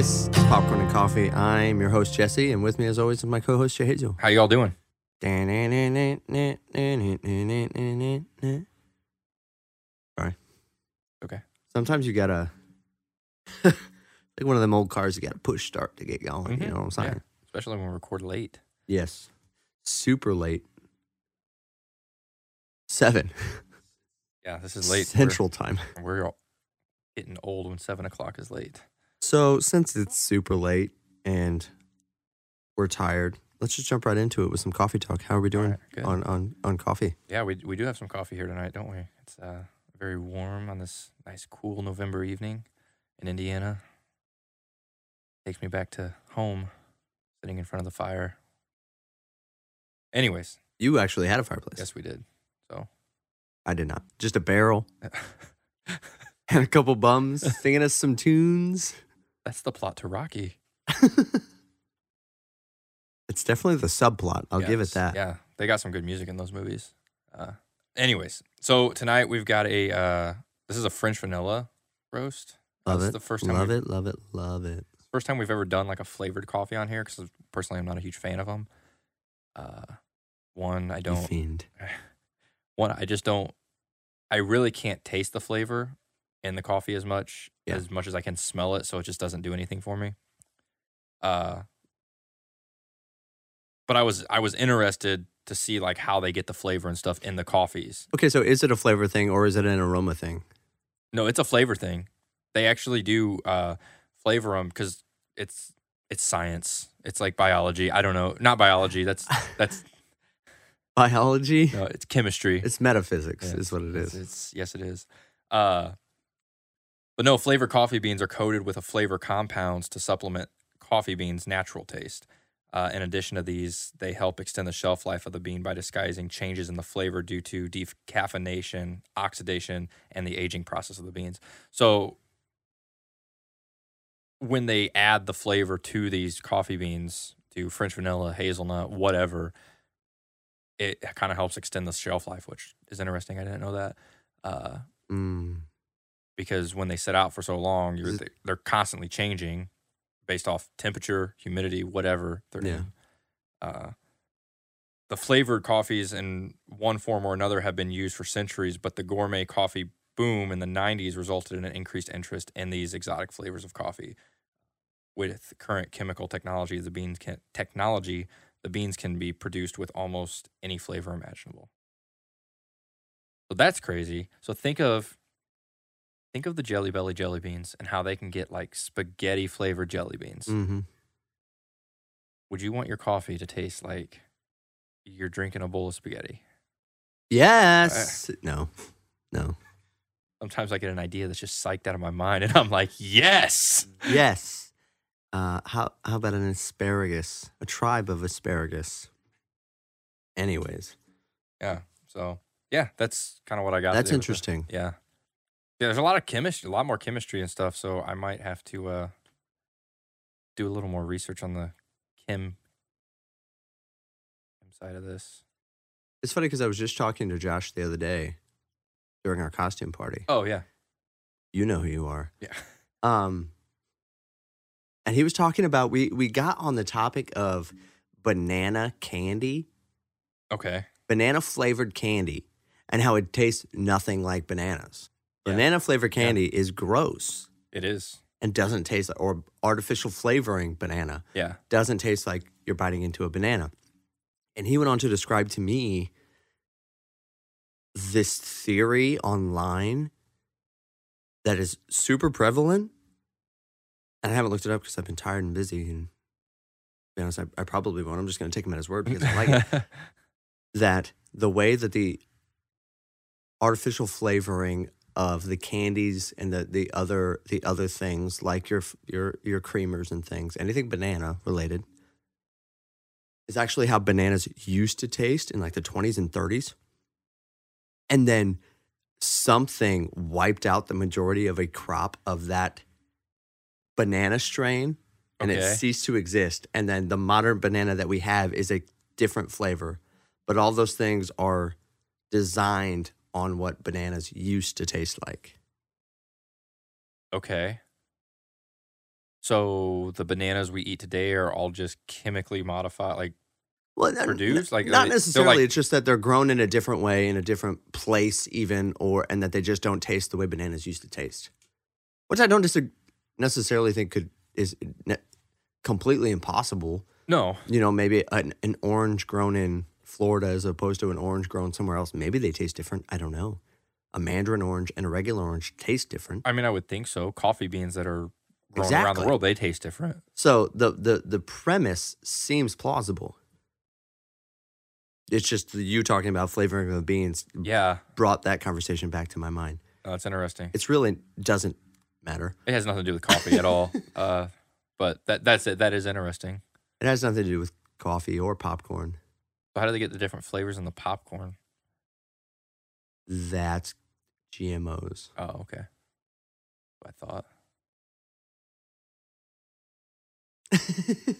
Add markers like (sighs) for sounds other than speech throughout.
This is Popcorn and Coffee. I'm your host, Jesse, and with me, as always, is my co host, Jehizu. How y'all doing? Sorry. Okay. Sometimes you gotta, (laughs) like one of them old cars, you gotta push start to get going. You Mhm. know what I'm saying? Yeah. Especially when we record late. Yes. Super late. Seven. Yeah, this is late. Central time. We're, we're all getting old when seven o'clock is late. So, since it's super late and we're tired, let's just jump right into it with some coffee talk. How are we doing good. on, on, on coffee? Yeah, we we do have some coffee here tonight, don't we? It's uh very warm on this nice, cool November evening in Indiana. Takes me back to home, sitting in front of the fire. Anyways, You actually had a fireplace. yes, we did. So I did not. Just a barrel (laughs) and a couple bums singing us some tunes. That's the plot to Rocky. It's definitely the subplot. I'll give it that. Yeah, they got some good music in those movies. Uh, anyways, so tonight we've got a uh, this is a French vanilla roast. Love That's it. the first time love it. Love it. Love it. First time we've ever done like a flavored coffee on here because personally I'm not a huge fan of them. Uh, one I don't. fiend. (sighs) One I just don't. I really can't taste the flavor in the coffee as much Yeah. as much as I can smell it, so it just doesn't do anything for me. Uh, but I was I was interested to see like how they get the flavor and stuff in the coffees. Okay, so is it a flavor thing or is it an aroma thing? No, it's a flavor thing. They actually do uh, flavor them because it's it's science. It's like biology. I don't know, not biology. That's that's (laughs) Biology? no, it's chemistry. It's metaphysics, Yeah, is what it It's, it's yes, it is. Uh, but no, flavor coffee beans are coated with a flavor compounds to supplement coffee beans' natural taste. Uh, in addition to these, they help extend the shelf life of the bean by disguising changes in the flavor due to decaffeination, oxidation, and the aging process of the beans. So, when they add the flavor to these coffee beans, to French vanilla, hazelnut, whatever, it kind of helps extend the shelf life, which is interesting. I didn't know that. Uh, Mm. Because when they sit out for so long, you're, they're constantly changing based off temperature, humidity, whatever they're Yeah. in. Uh, the flavored coffees in one form or another have been used for centuries, but the gourmet coffee boom in the 90s resulted in an increased interest in these exotic flavors of coffee. With current chemical technology, the beans can technology, the beans can be produced with almost any flavor imaginable. So that's crazy. So think of think of the Jelly Belly jelly beans and how they can get like spaghetti flavored jelly beans. hmm Would you want your coffee to taste like you're drinking a bowl of spaghetti? Yes. no. No. Sometimes I get an idea that's just psyched out of my mind and I'm like, yes. Yes. Uh, how how about an asparagus? A tribe of asparagus. Anyways, Yeah. So yeah, that's kind of what I got. that's interesting. yeah. Yeah, there's a lot of chemistry, a lot more chemistry and stuff. So I might have to uh, do a little more research on the chem, chem side of this. It's funny because I was just talking to Josh the other day during our costume party. Oh yeah, You know who you are. yeah. Um, and he was talking about we we got on the topic of banana candy, Okay. banana flavored candy, and how it tastes nothing like bananas. Yeah. Banana flavored candy is gross It is. and doesn't taste like, or artificial flavoring banana Yeah. doesn't taste like you're biting into a banana. And he went on to describe to me this theory online that is super prevalent. And I haven't looked it up because I've been tired and busy. And to be honest, I, I probably won't. I'm just going to take him at his word because I like it. (laughs) That the way that the artificial flavoring of the candies and the, the other the other things like your your your creamers and things, anything banana related, is actually how bananas used to taste in like the 20s and 30s. And then something wiped out the majority of a crop of that banana strain and it ceased to exist. And then the modern banana that we have is a different flavor. But all those things are designed on what bananas used to taste like. okay. So the bananas we eat today are all just chemically modified, like Well, Produced? n- Like, not they- necessarily. like- it's just that they're grown in a different way, in a different place, even, or and that they just don't taste the way bananas used to taste. Which I don't necessarily think could is ne- completely impossible. no, You know, maybe an, an orange grown in Florida as opposed to an orange grown somewhere else. Maybe they taste different. I don't know. A mandarin orange and a regular orange taste different. I mean I would think so. Coffee beans that are grown around the world, they taste different. So the the the premise seems plausible. It's just you talking about flavoring of beans Yeah, brought that conversation back to my mind. no, that's interesting. It's really doesn't matter. It has nothing to do with coffee at all. (laughs) Uh, but that that's it. That is interesting. It has nothing to do with coffee or popcorn. So how do they get the different flavors in the popcorn? That's GMOs. Oh, okay. I thought. (laughs)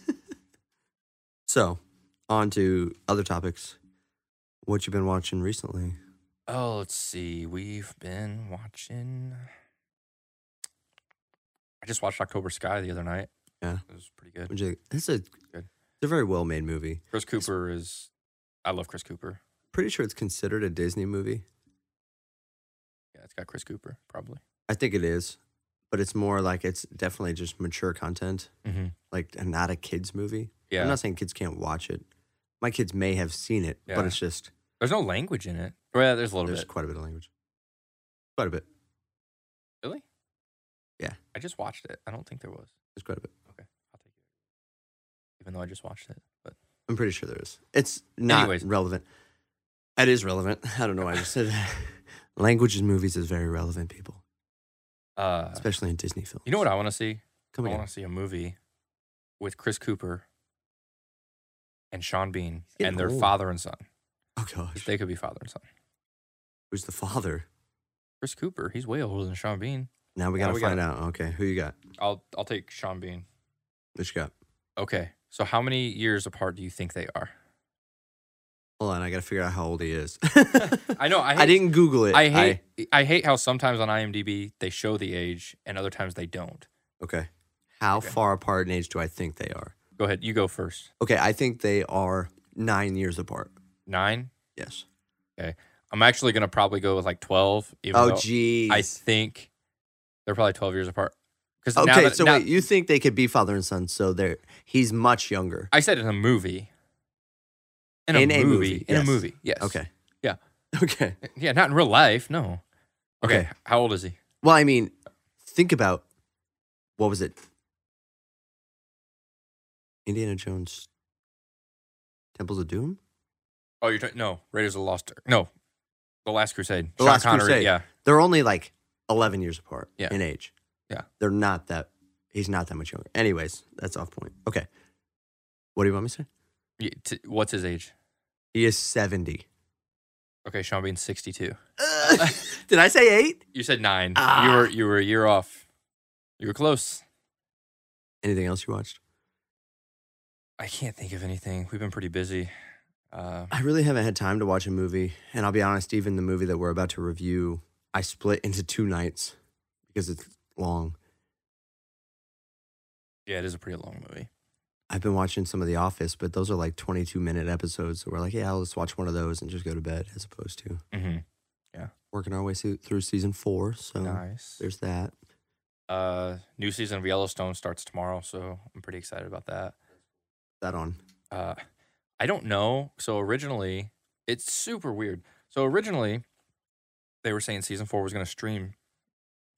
so, on to other topics. What you been watching recently? Oh, let's see. We've been watching. I just watched October Sky the other night. Yeah. it was pretty good. It's a Good. it's a very well made movie. Chris Cooper is. I love Chris Cooper. Pretty sure it's considered a Disney movie. Yeah, it's got Chris Cooper probably. I think it is, but it's more like it's definitely just mature content, Mm-hmm. like and not a kids movie. Yeah, I'm not saying kids can't watch it. My kids may have seen it, Yeah. but it's just there's no language in it. Well, yeah, there's a little there's bit. quite a bit of language. Quite a bit. Really? Yeah. I just watched it. I don't think there was. There's quite a bit. Okay, I'll take it. Even though I just watched it, but I'm pretty sure there is. It's not Anyways. relevant. It is relevant. (laughs) I don't know why I just said that. (laughs) Language in movies is very relevant, people, uh, especially in Disney films. you know what I want to see? Come I again. want to see a movie with Chris Cooper and Sean Bean Getting and their old. father and son. Oh gosh, They could be father and son. who's the father? Chris Cooper, he's way older than Sean Bean. Now we Now gotta we find gotta- out. Okay, who you got? I'll I'll take Sean Bean. What you got? Okay. So how many years apart do you think they are? Hold on, I gotta figure out how old he is. (laughs) I know. I, (laughs) hate, I didn't Google it. I hate. I, hate how sometimes on IMDb they show the age and other times they don't. okay. How Okay. far apart in age do I think they are? Go ahead. You go first. Okay, I think they are nine years apart. Nine. Yes. Okay. I'm actually gonna probably go with like twelve. Even Oh, geez. I think they're probably twelve years apart. Because okay, that, so now- wait, you think they could be father and son? So they're he's much younger. I said in a movie. In a, In a movie. movie, In yes. a movie. Yes. Okay. Yeah. (laughs) Okay. Yeah, not in real life. No. Okay. Okay. How old is he? Well, I mean, think about what was it? Indiana Jones Temples of Doom? Oh, you're talking no Raiders of the Lost. Ark. No, The Last Crusade. The Sean Last Connery. Crusade. Yeah. They're only like 11 years apart Yeah. in age. Yeah. They're not that, he's not that much younger. Anyways, that's off point. Okay. What do you want me to say? Yeah, t- what's his age? He is 70. Okay, Sean Bean's 62. (laughs) Did I say eight? You said nine. Ah. You were you were a year off. You were close. Anything else you watched? I can't think of anything. We've been pretty busy. Uh, I really haven't had time to watch a movie. And I'll be honest, even the movie that we're about to review, I split into two nights because it's long. yeah, it is a pretty long movie. I've been watching some of The Office, but those are like 22 minute episodes. So we're like, yeah, let's watch one of those and just go to bed as opposed to Mm-hmm. Yeah. working our way through, through season four. So Nice. there's that. Uh, new season of Yellowstone starts tomorrow, so I'm pretty excited about that. That on. Uh, I don't know. So originally, it's super weird. So originally, they were saying season four was going to stream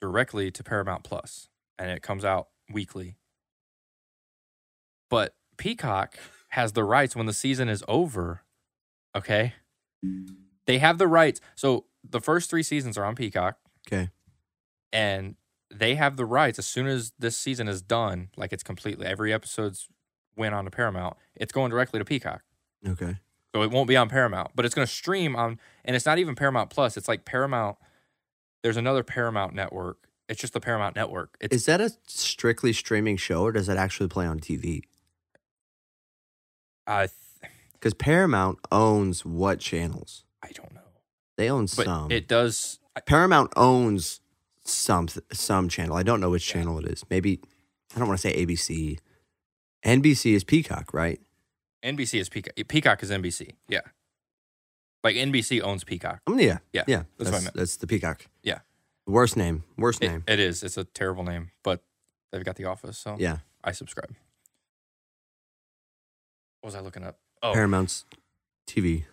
directly to Paramount Plus, and it comes out weekly. But Peacock has the rights when the season is over. Okay, they have the rights. So the first three seasons are on Peacock, Okay. and they have the rights as soon as this season is done. Like it's completely every episode's went on to Paramount. It's going directly to Peacock. Okay. So it won't be on Paramount, but it's going to stream on, and it's not even Paramount Plus. It's like Paramount. There's another Paramount network. It's just the Paramount network. It's Is that a strictly streaming show or does it actually play on TV? I Because Paramount owns what channels? I don't know, They own but some. it does. Paramount owns some some channel. I don't know which Yeah. channel it is. Maybe I don't want to say ABC. NBC is Peacock, right? NBC is Peacock. Peacock is NBC. Yeah. Like NBC owns Peacock. I mean, yeah, Yeah, yeah. that's what I meant. That's the Peacock. Yeah. Worst name. Worst It- name. it is. It's a terrible name, but they've got The Office, so yeah. I subscribe. What was I looking up? Oh, Paramount's TV.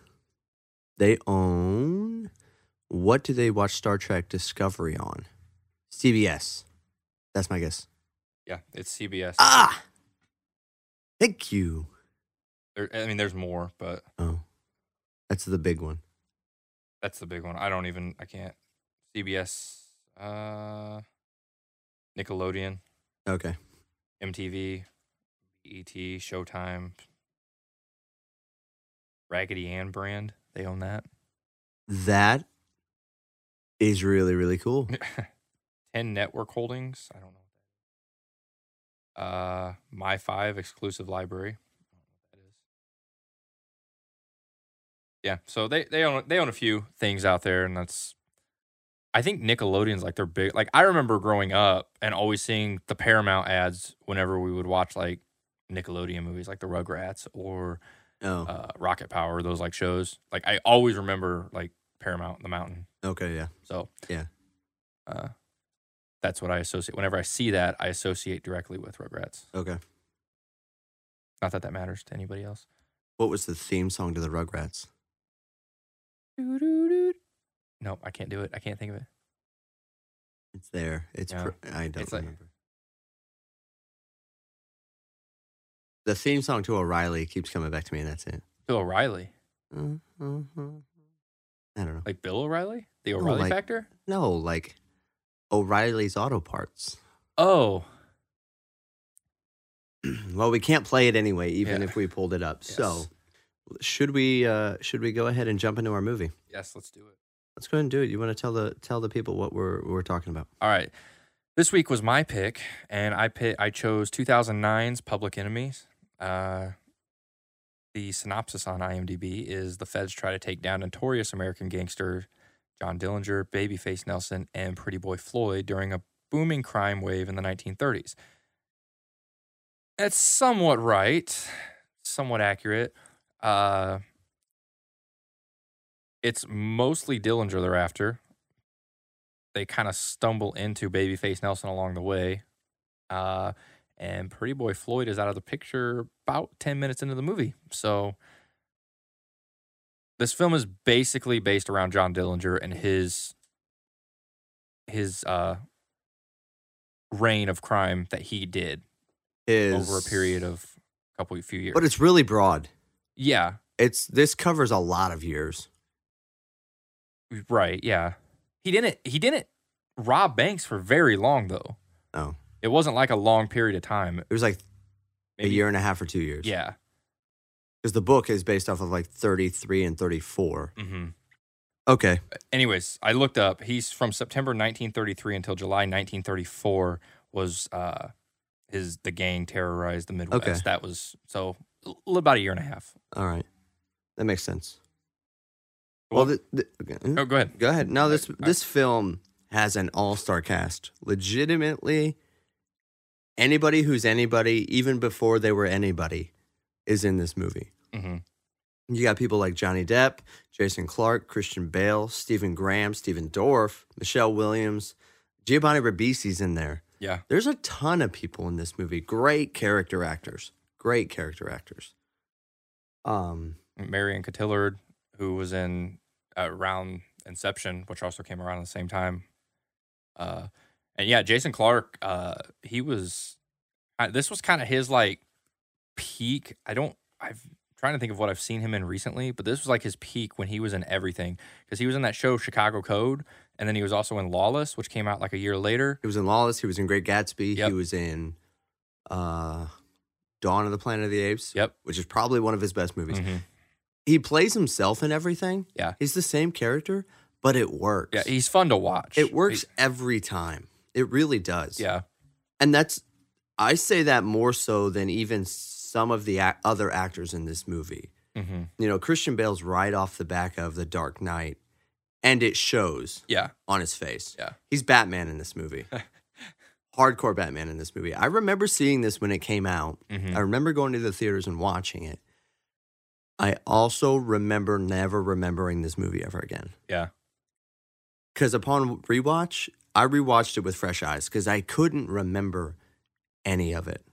They own. What do they watch Star Trek Discovery on? CBS. That's my guess. yeah, it's CBS. Ah. Thank you. There, I mean, there's more, but Oh, that's the big one. that's the big one. I don't even. I can't. CBS, uh, Nickelodeon, Okay. MTV, ET, Showtime, Raggedy Ann brand. They own that. That is really really cool. (laughs) 10 Network Holdings. I don't know what that is. Uh, My Five exclusive library. Yeah, so they they own they own a few things out there, and that's. I think Nickelodeon's like they're big. Like I remember growing up and always seeing the Paramount ads whenever we would watch like Nickelodeon movies, like the Rugrats or Oh, uh, Rocket Power, those like shows. Like I always remember like Paramount, The Mountain. okay, yeah. So Yeah. uh, that's what I associate. Whenever I see that, I associate directly with Rugrats. Okay. Not that that matters to anybody else. What was the theme song to the Rugrats? No, I can't do it. I can't think of it. It's there. It's. Yeah. pr- I don't It's like- remember. the theme song to O'Reilly keeps coming back to me, and that's it. Bill O'Reilly, Mhm. I don't know. like Bill O'Reilly, the No, O'Reilly like- Factor. No, like O'Reilly's Auto Parts. Oh, (clears throat) well, we can't play it anyway, even Yeah. if we pulled it up. So, Yes. Should we? Uh, should we go ahead and jump into our movie? yes, let's do it. Let's go ahead and do it. You want to tell the tell the people what we're we're talking about? All right. This week was my pick, and I pick, I chose 2009's Public Enemies. Uh, the synopsis on IMDb is the feds try to take down notorious American gangster John Dillinger, Babyface Nelson, and Pretty Boy Floyd during a booming crime wave in the 1930s. That's somewhat right, somewhat accurate. Uh, it's mostly Dillinger they're after they kind of stumble into Babyface Nelson along the way. Uh, and Pretty Boy Floyd is out of the picture about 10 minutes into the movie. So this film is basically based around John Dillinger and his his uh reign of crime that he did Is over a period of a couple few years. but it's really broad. Yeah, It's this covers a lot of years. right, yeah. He didn't he didn't rob banks for very long though. Oh, It wasn't like a long period of time. it was like a year and a half or two years. Yeah. because the book is based off of like thirty three and thirty four. hmm Okay, Anyways, I looked up. He's from September 1933 until July 1934 was uh his the gang terrorized the Midwest. Okay. That was so about a year and a half. all right, that makes sense. Well- well, the, the, okay. Oh, go ahead. Go ahead. No, this I- this film has an all star cast. Legitimately, anybody who's anybody, even before they were anybody, is in this movie. hmm You got people like Johnny Depp, Jason Clarke, Christian Bale, Stephen Graham, Stephen Dorff, Michelle Williams, Giovanni Ribisi's in there. Yeah. There's a ton of people in this movie. Great character actors. Great character actors. Um, Marion Cotillard, who was in uh, around Inception, which also came around at the same time. Uh, and yeah, Jason Clarke, uh, he was. Uh, this was kind of his like peak. I don't. I've trying to think of what I've seen him in recently, but this was like his peak when he was in everything because he was in that show Chicago Code, and then he was also in Lawless, which came out like a year later. he was in Lawless. He was in Great Gatsby. Yep. He was in uh, Dawn of the Planet of the Apes. Yep. Which is probably one of his best movies. Mhm. He plays himself in everything. Yeah. He's the same character, but it works. Yeah, he's fun to watch. It works He- every time. It really does. yeah. And that's, I say that more so than even some of the ac- other actors in this movie. hmm You know, Christian Bale's right off the back of The Dark Knight, and it shows Yeah. on his face. Yeah. He's Batman in this movie. (laughs) hardcore Batman in this movie. I remember seeing this when it came out. Mhm. I remember going to the theaters and watching it. I also remember never remembering this movie ever again. Yeah. Because upon rewatch, I rewatched it with fresh eyes because I couldn't remember any of it,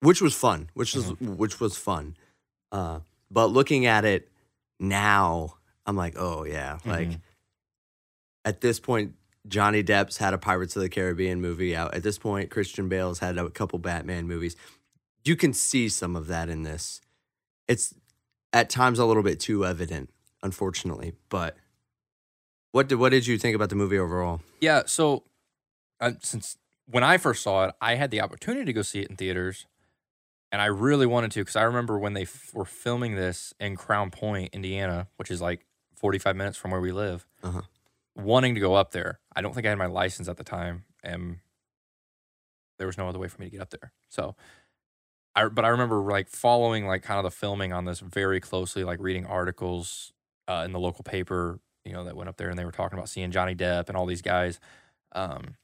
which was fun. Which was which was fun. Uh, but looking at it now, I'm like, oh yeah, like Mhm. at this point, Johnny Depp's had a Pirates of the Caribbean movie out. At this point, Christian Bale's had a couple Batman movies. You can see some of that in this. It's at times a little bit too evident, unfortunately. But what did what did you think about the movie overall? Yeah. So, uh, since when I first saw it, I had the opportunity to go see it in theaters, and I really wanted to because I remember when they f- were filming this in Crown Point, Indiana, which is like 45 minutes from where we live, Uh-huh. Wanting to go up there. I don't think I had my license at the time, and there was no other way for me to get up there. So, I but I remember like following like kind of the filming on this very closely, like reading articles uh, in the local paper, you know, that went up there and they were talking about seeing Johnny Depp and all these guys. Um,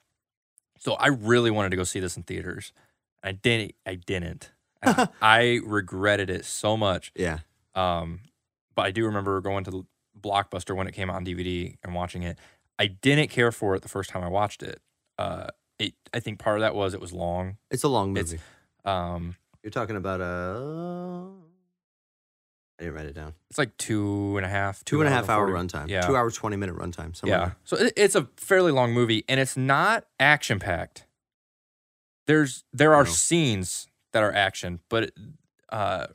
so I really wanted to go see this in theaters. I didn't. I didn't. (laughs) I regretted it so much. Yeah. Um, but I do remember going to Blockbuster when it came out on DVD and watching it. I didn't care for it the first time I watched it. Uh, it I think part of that was it was long. It's a long It's- movie. Um, You're talking about a. I didn't write it down. it's like two and a half, Two and a half hour 40 runtime. Yeah. Two hour twenty minute runtime. somewhere Yeah. So it, it's a fairly long movie, and it's not action packed. There's there are No. scenes that are action, but uh,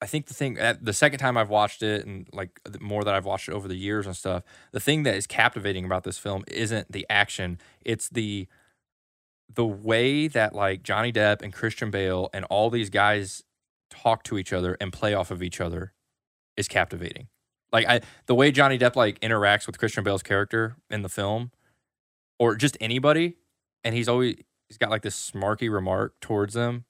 I think the thing the second time I've watched it, and like more that I've watched it over the years and stuff, the thing that is captivating about this film isn't the action; it's the the way that like Johnny Depp and Christian Bale and all these guys talk to each other and play off of each other is captivating. Like I the way Johnny Depp like interacts with Christian Bale's character in the film or just anybody and he's always he's got like this smarky remark towards them.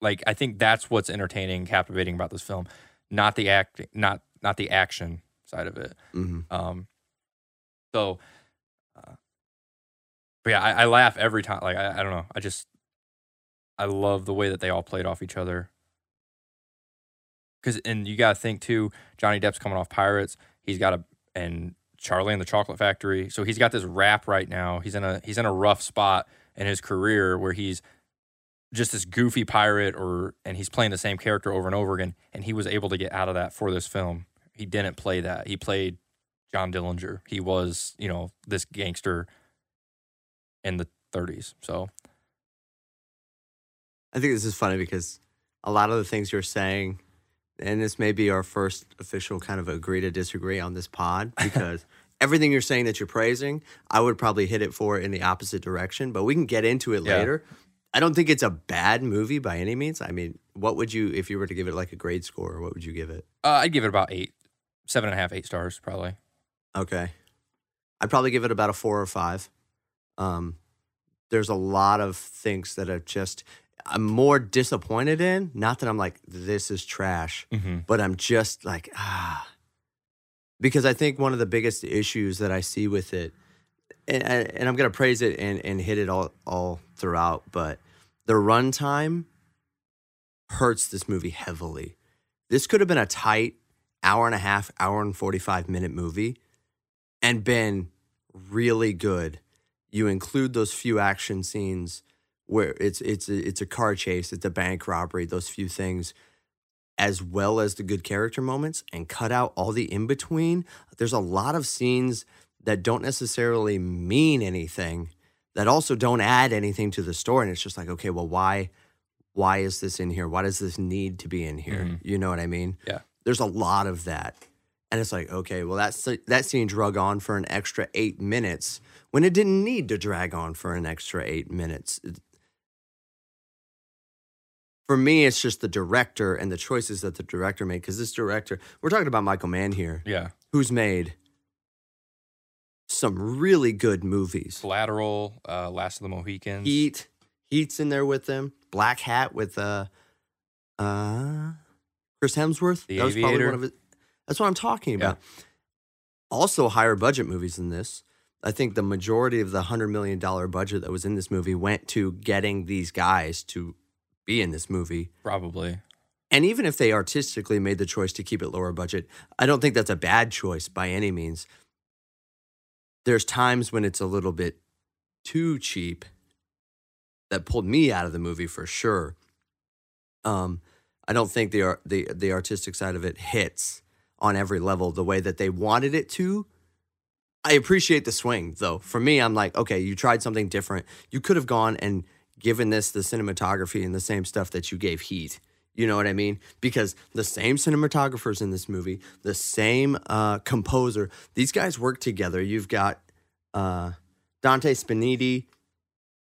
Like I think that's what's entertaining, captivating about this film, not the act not not the action side of it. Mhm. Um, so, uh, but yeah, I, I laugh every time. Like I, I don't know, I just I love the way that they all played off each other. Because and you got to think too, Johnny Depp's coming off Pirates. He's got a and Charlie and the Chocolate Factory. So he's got this rap right now. He's in a he's in a rough spot in his career where he's just this goofy pirate or and he's playing the same character over and over again and he was able to get out of that for this film. He didn't play that. He played John Dillinger. He was, you know, this gangster in the 30s. So, I think this is funny because a lot of the things you're saying, and this may be our first official kind of agree to disagree on this pod (laughs) because everything you're saying that you're praising, I would probably hit it for in the opposite direction, but we can get into it Yeah. later. I don't think it's a bad movie by any means. I mean, what would you, if you were to give it like a grade score, what would you give it? uh, I'd give it about eight, seven and a half, eight stars probably. Okay. I'd probably give it about a four or five. Um, there's a lot of things that are just, I'm more disappointed in. Not that I'm like, this is trash, Mm-hmm. but I'm just like, ah. Because I think one of the biggest issues that I see with it, and, and I'm going to praise it and, and hit it all, all throughout, but the runtime hurts this movie heavily. This could have been a tight hour and a half, hour and 45 minute movie and been really good. You include those few action scenes where it's it's it's a car chase, it's a bank robbery, those few things, as well as the good character moments, and cut out all the in between. There's a lot of scenes that don't necessarily mean anything, that also don't add anything to the story, and it's just like, okay, well, why? Why is this in here? Why does this need to be in here? Mhm. You know what I mean? Yeah. There's a lot of that. And it's like, okay, well, that's that scene drug on for an extra eight minutes when it didn't need to drag on for an extra eight minutes. For me, it's just the director and the choices that the director made. Because this director, we're talking about Michael Mann here, Yeah. who's made some really good movies. Collateral, uh, Last of the Mohicans. Heat, Heat's in there with them. Black Hat with uh, uh, Chris Hemsworth. The that was probably one of it. That's what I'm talking Yeah. about. Also, higher budget movies than this. I think the majority of the hundred million dollar budget that was in this movie went to getting these guys to be in this movie. Probably. And even if they artistically made the choice to keep it lower budget, I don't think that's a bad choice by any means. There's times when it's a little bit too cheap that pulled me out of the movie for sure. Um, I don't think the the the artistic side of it hits on every level the way that they wanted it to. I appreciate the swing though. For me, I'm like, okay, you tried something different. You could have gone and given this the cinematography and the same stuff that you gave Heat. You know what I mean? Because the same cinematographers in this movie, the same uh, composer, these guys work together. You've got uh, Dante Spinotti,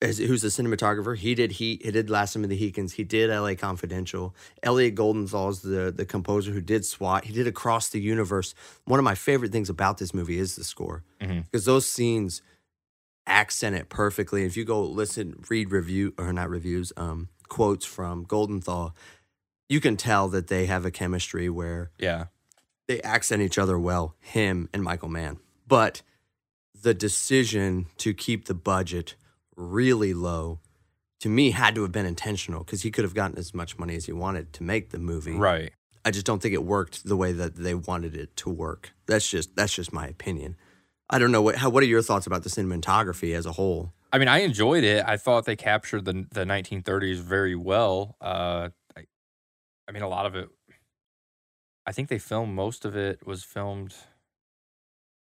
as, who's the cinematographer. He did Heat. He did Last of the Mohicans. He did L.A. Confidential. Elliot Goldenthal is the the composer who did SWAT. He did Across the Universe. One of my favorite things about this movie is the score because those scenes accent it perfectly. If you go listen, read review or not reviews, um, quotes from Goldenthal, you can tell that they have a chemistry where Yeah. they accent each other well, him and Michael Mann. But the decision to keep the budget really low to me had to have been intentional because he could have gotten as much money as he wanted to make the movie. Right. I just don't think it worked the way that they wanted it to work. That's just that's just my opinion. I don't know what how, what are your thoughts about the cinematography as a whole? I mean, I enjoyed it. I thought they captured the the 1930s very well. Uh, I, mean, a lot of it. I think they filmed most of it was filmed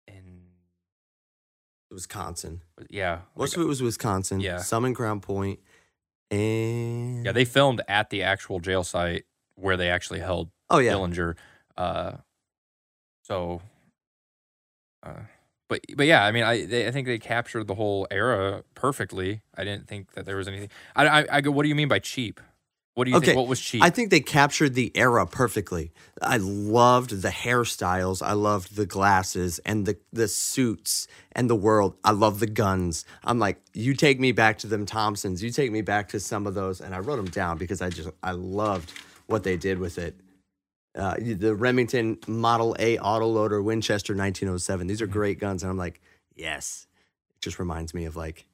in Wisconsin. yeah Most like- of it was Wisconsin. Yeah. Some in Crown Point. Point, and yeah they filmed at the actual jail site where they actually held oh yeah, Dillinger. Uh, so, uh, but but yeah, I mean, I they, I think they captured the whole era perfectly. I didn't think that there was anything. I I, I go. What do you mean by cheap? What do you Okay, think? What was cheap? I think they captured the era perfectly. I loved the hairstyles. I loved the glasses and the the suits and the world. I love the guns. I'm like, you take me back to them Thompsons. You take me back to some of those, and I wrote them down because I just I loved what they did with it. Uh, the Remington Model A autoloader Winchester 1907. These are great guns, and I'm like, yes. It just reminds me of like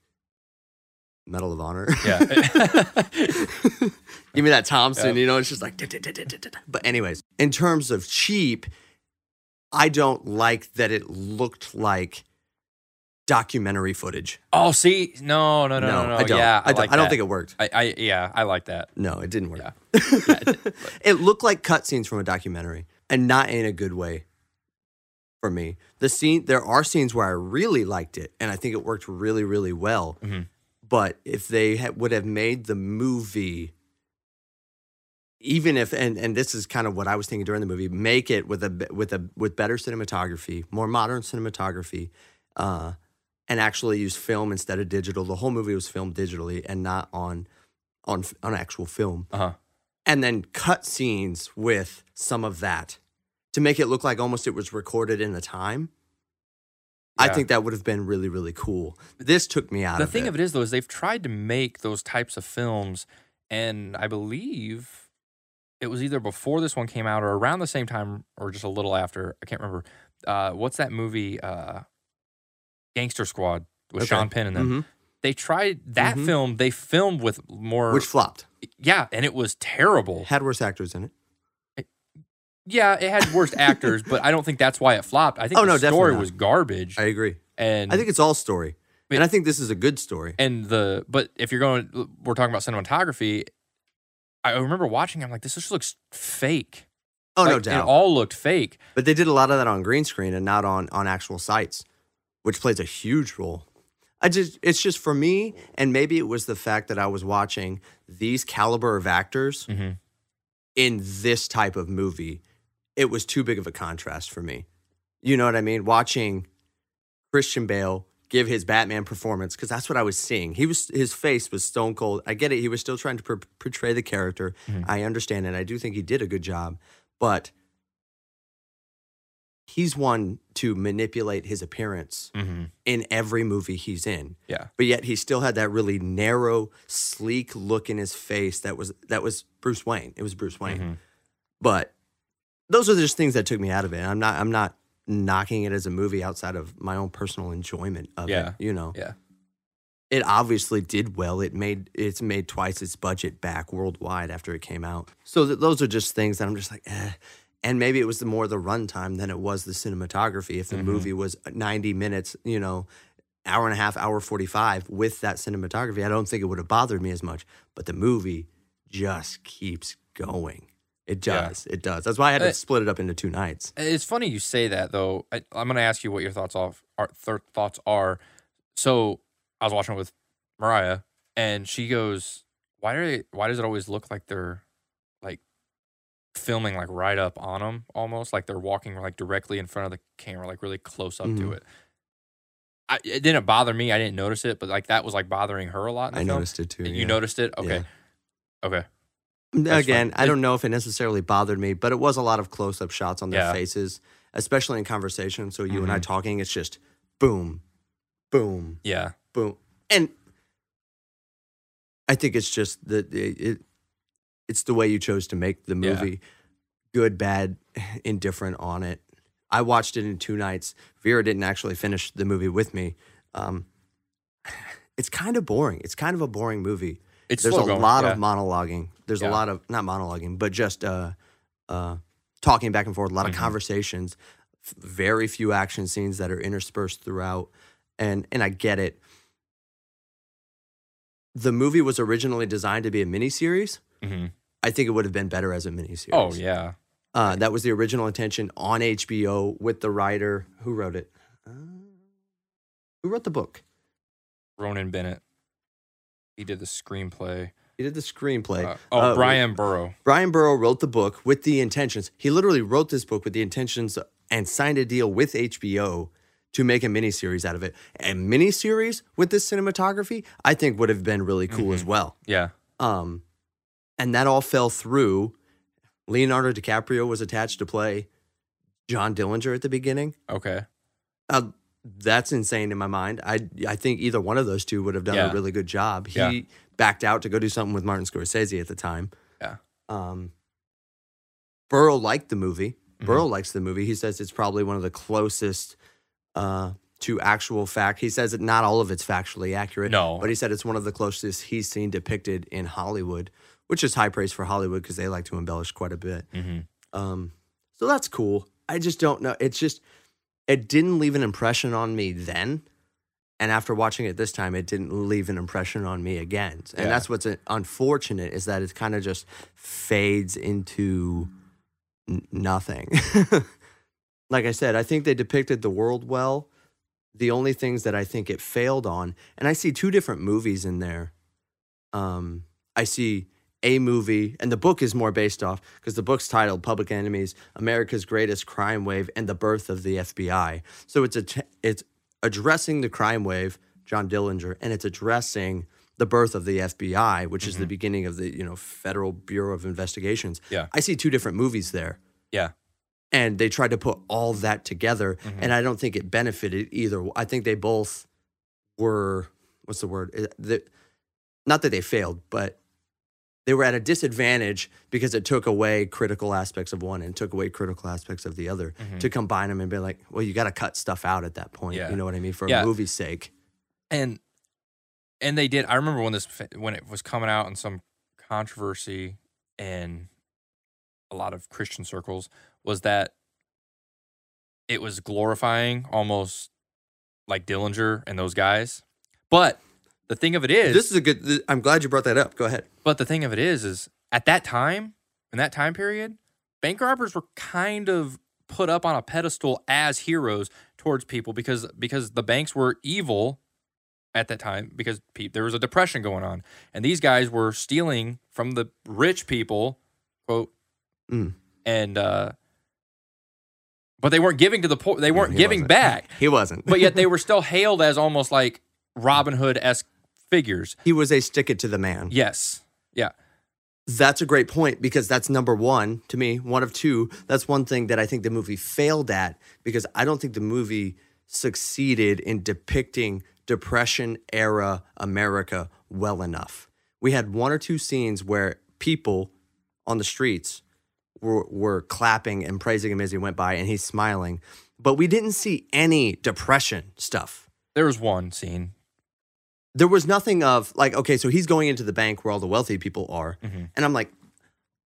Medal of Honor. yeah. (laughs) Give me that Thompson, Yeah. you know, it's just like. da, da, da. But, anyways, in terms of cheap, I don't like that it looked like documentary footage. oh, see, no, no, no, no, no. I don't. Yeah, I, I, don't, like I don't think it worked. I, I yeah, I like that. No, it didn't work. Yeah. (laughs) it looked like cutscenes from a documentary and not in a good way for me. The scene, there are scenes where I really liked it and I think it worked really, really well. Mhm. But if they had, would have made the movie, even if, and, and this is kind of what I was thinking during the movie, make it with a, with a, with better cinematography, more modern cinematography, uh, and actually use film instead of digital. The whole movie was filmed digitally and not on, on, on actual film Uh huh. and then cut scenes with some of that to make it look like almost it was recorded in the time. I think that would have been really, really cool. This took me out The of thing it. of it is, though, is they've tried to make those types of films, and I believe it was either before this one came out or around the same time or just a little after. I can't remember. Uh, what's that movie? Uh, Gangster Squad with Okay. Sean Penn and them. Mhm. They tried that Mhm. film. They filmed with more, which flopped. yeah, and it was terrible. Had worse actors in it. Yeah, it had worst (laughs) actors, but I don't think that's why it flopped. I think Oh, the no, story was garbage. I agree. and I think it's all story, Wait. and I think this is a good story. and the but if you're going, we're talking about cinematography. I remember watching. I'm like, this just looks fake. Oh no doubt. It all looked fake. but they did a lot of that on green screen and not on on actual sites, which plays a huge role. I just it's just for me, and maybe it was the fact that I was watching these caliber of actors hmm in this type of movie, it was too big of a contrast for me. You know what I mean? Watching Christian Bale give his Batman performance because that's what I was seeing. He was his face was stone cold. I get it. He was still trying to per- portray the character. Mhm. I understand, and I do think he did a good job. But he's one to manipulate his appearance hmm in every movie he's in Yeah. but yet he still had that really narrow, sleek look in his face that was that was Bruce Wayne. It was Bruce Wayne. Mhm. But those are just things that took me out of it. I'm not I'm not knocking it as a movie outside of my own personal enjoyment of Yeah. it. You know, Yeah. it obviously did well. It made it's made twice its budget back worldwide after it came out. So th- those are just things that I'm just like, eh. And maybe it was the more the runtime than it was the cinematography. If the Mhm. movie was 90 minutes, you know, hour and a half, hour 45 with that cinematography, I don't think it would have bothered me as much. But the movie just keeps going. It Yeah. does. It does. That's why I had to Uh, split it up into two nights. It's funny you say that though. I, I'm going to ask you what your thoughts off are th- thoughts are. So I was watching with Mariah, and she goes, "Why do they? Why does it always look like they're like filming like right up on them, almost like they're walking like directly in front of the camera, like really close up to Mhm. it?" I, it didn't bother me. I didn't notice it, but like that was like bothering her a lot. I film. noticed it too. You yeah. noticed it? Okay. Okay. That's Again, fine. I don't know if it necessarily bothered me, but it was a lot of close up shots on their Yeah. faces, especially in conversation. So you and I Mhm. talking, it's just boom, boom, Yeah. boom. And I think it's just that it, it it's the way you chose to make the Yeah. movie. Good, bad, (laughs) indifferent on it. I watched it in two nights. Vera didn't actually finish the movie with me. Um, (sighs) it's kind of boring. It's kind of a boring movie It's there's slow a going, lot yeah. of monologuing. There's Yeah. a lot of not monologuing, but just uh, uh, talking back and forth. A lot Mhm. of conversations. f- Very few action scenes that are interspersed throughout, and and I get it. The movie was originally designed to be a miniseries. Mhm. I think it would have been better as a miniseries. Oh yeah. uh, that was the original intention on HBO with the writer who wrote it. Uh, who wrote the book? Ronan Bennett. He did the screenplay. He did the screenplay. Uh, oh, Uh, Bryan Burrough. Bryan Burrough wrote the book with the intentions. He literally wrote this book with the intentions and signed a deal with HBO to make a miniseries out of it. A miniseries with this cinematography, I think would have been really cool as well. Yeah. Um, and that all fell through. Leonardo DiCaprio was attached to play John Dillinger at the beginning. Okay. Uh, that's insane in my mind. I I think either one of those two would have done Yeah. a really good job. He Yeah. Backed out to go do something with Martin Scorsese at the time. Yeah. Um, Burrough liked the movie. Mhm. Burrough likes the movie. He says it's probably one of the closest uh, to actual fact. He says that not all of it's factually accurate. No. but he said it's one of the closest he's seen depicted in Hollywood, which is high praise for Hollywood because they like to embellish quite a bit. hmm Um, so that's cool. I just don't know. It's just it didn't leave an impression on me then, and after watching it this time, it didn't leave an impression on me again. And Yeah. that's what's unfortunate is that it kind of just fades into n- nothing. (laughs) like I said, I think they depicted the world well. The only things that I think it failed on, and I see two different movies in there. Um, I see a movie, and the book is more based off because the book's titled "Public Enemies: America's Greatest Crime Wave and the Birth of the FBI." So it's a it's addressing the crime wave, John Dillinger, and it's addressing the birth of the FBI, which is the beginning of the you know Federal Bureau of Investigations. Yeah. I see two different movies there Yeah. and they tried to put all that together Mhm. and i don't think it benefited either i think they both were what's the word Uh, not that they failed but they were at a disadvantage because it took away critical aspects of one and took away critical aspects of the other Mhm. to combine them and be like well you got to cut stuff out at that point Yeah. you know what i mean for Yeah. a movie's sake and and they did. I remember when this when it was coming out in some controversy in a lot of Christian circles was that it was glorifying almost like Dillinger and those guys. But the thing of it is, this is a good i'm glad you brought that up go ahead but the thing of it is, is at that time, in that time period, bank robbers were kind of put up on a pedestal as heroes towards people because because the banks were evil at that time because pe- there was a depression going on, and these guys were stealing from the rich people, quote, Mm. and uh, but they weren't giving to the poor. They weren't giving wasn't. back, (laughs) he wasn't but yet they (laughs) were still hailed as almost like Robin Hood esque figures. he was a stick it to the man Yes, yeah. That's a great point because that's number one to me, one of two. That's one thing that I think the movie failed at because I don't think the movie succeeded in depicting Depression era America well enough. We had one or two scenes where people on the streets were, were clapping and praising him as he went by and he's smiling. but we didn't see any depression stuff. There was one scene. There was nothing of like, okay, so he's going into the bank where all the wealthy people are. Mhm. And I'm like,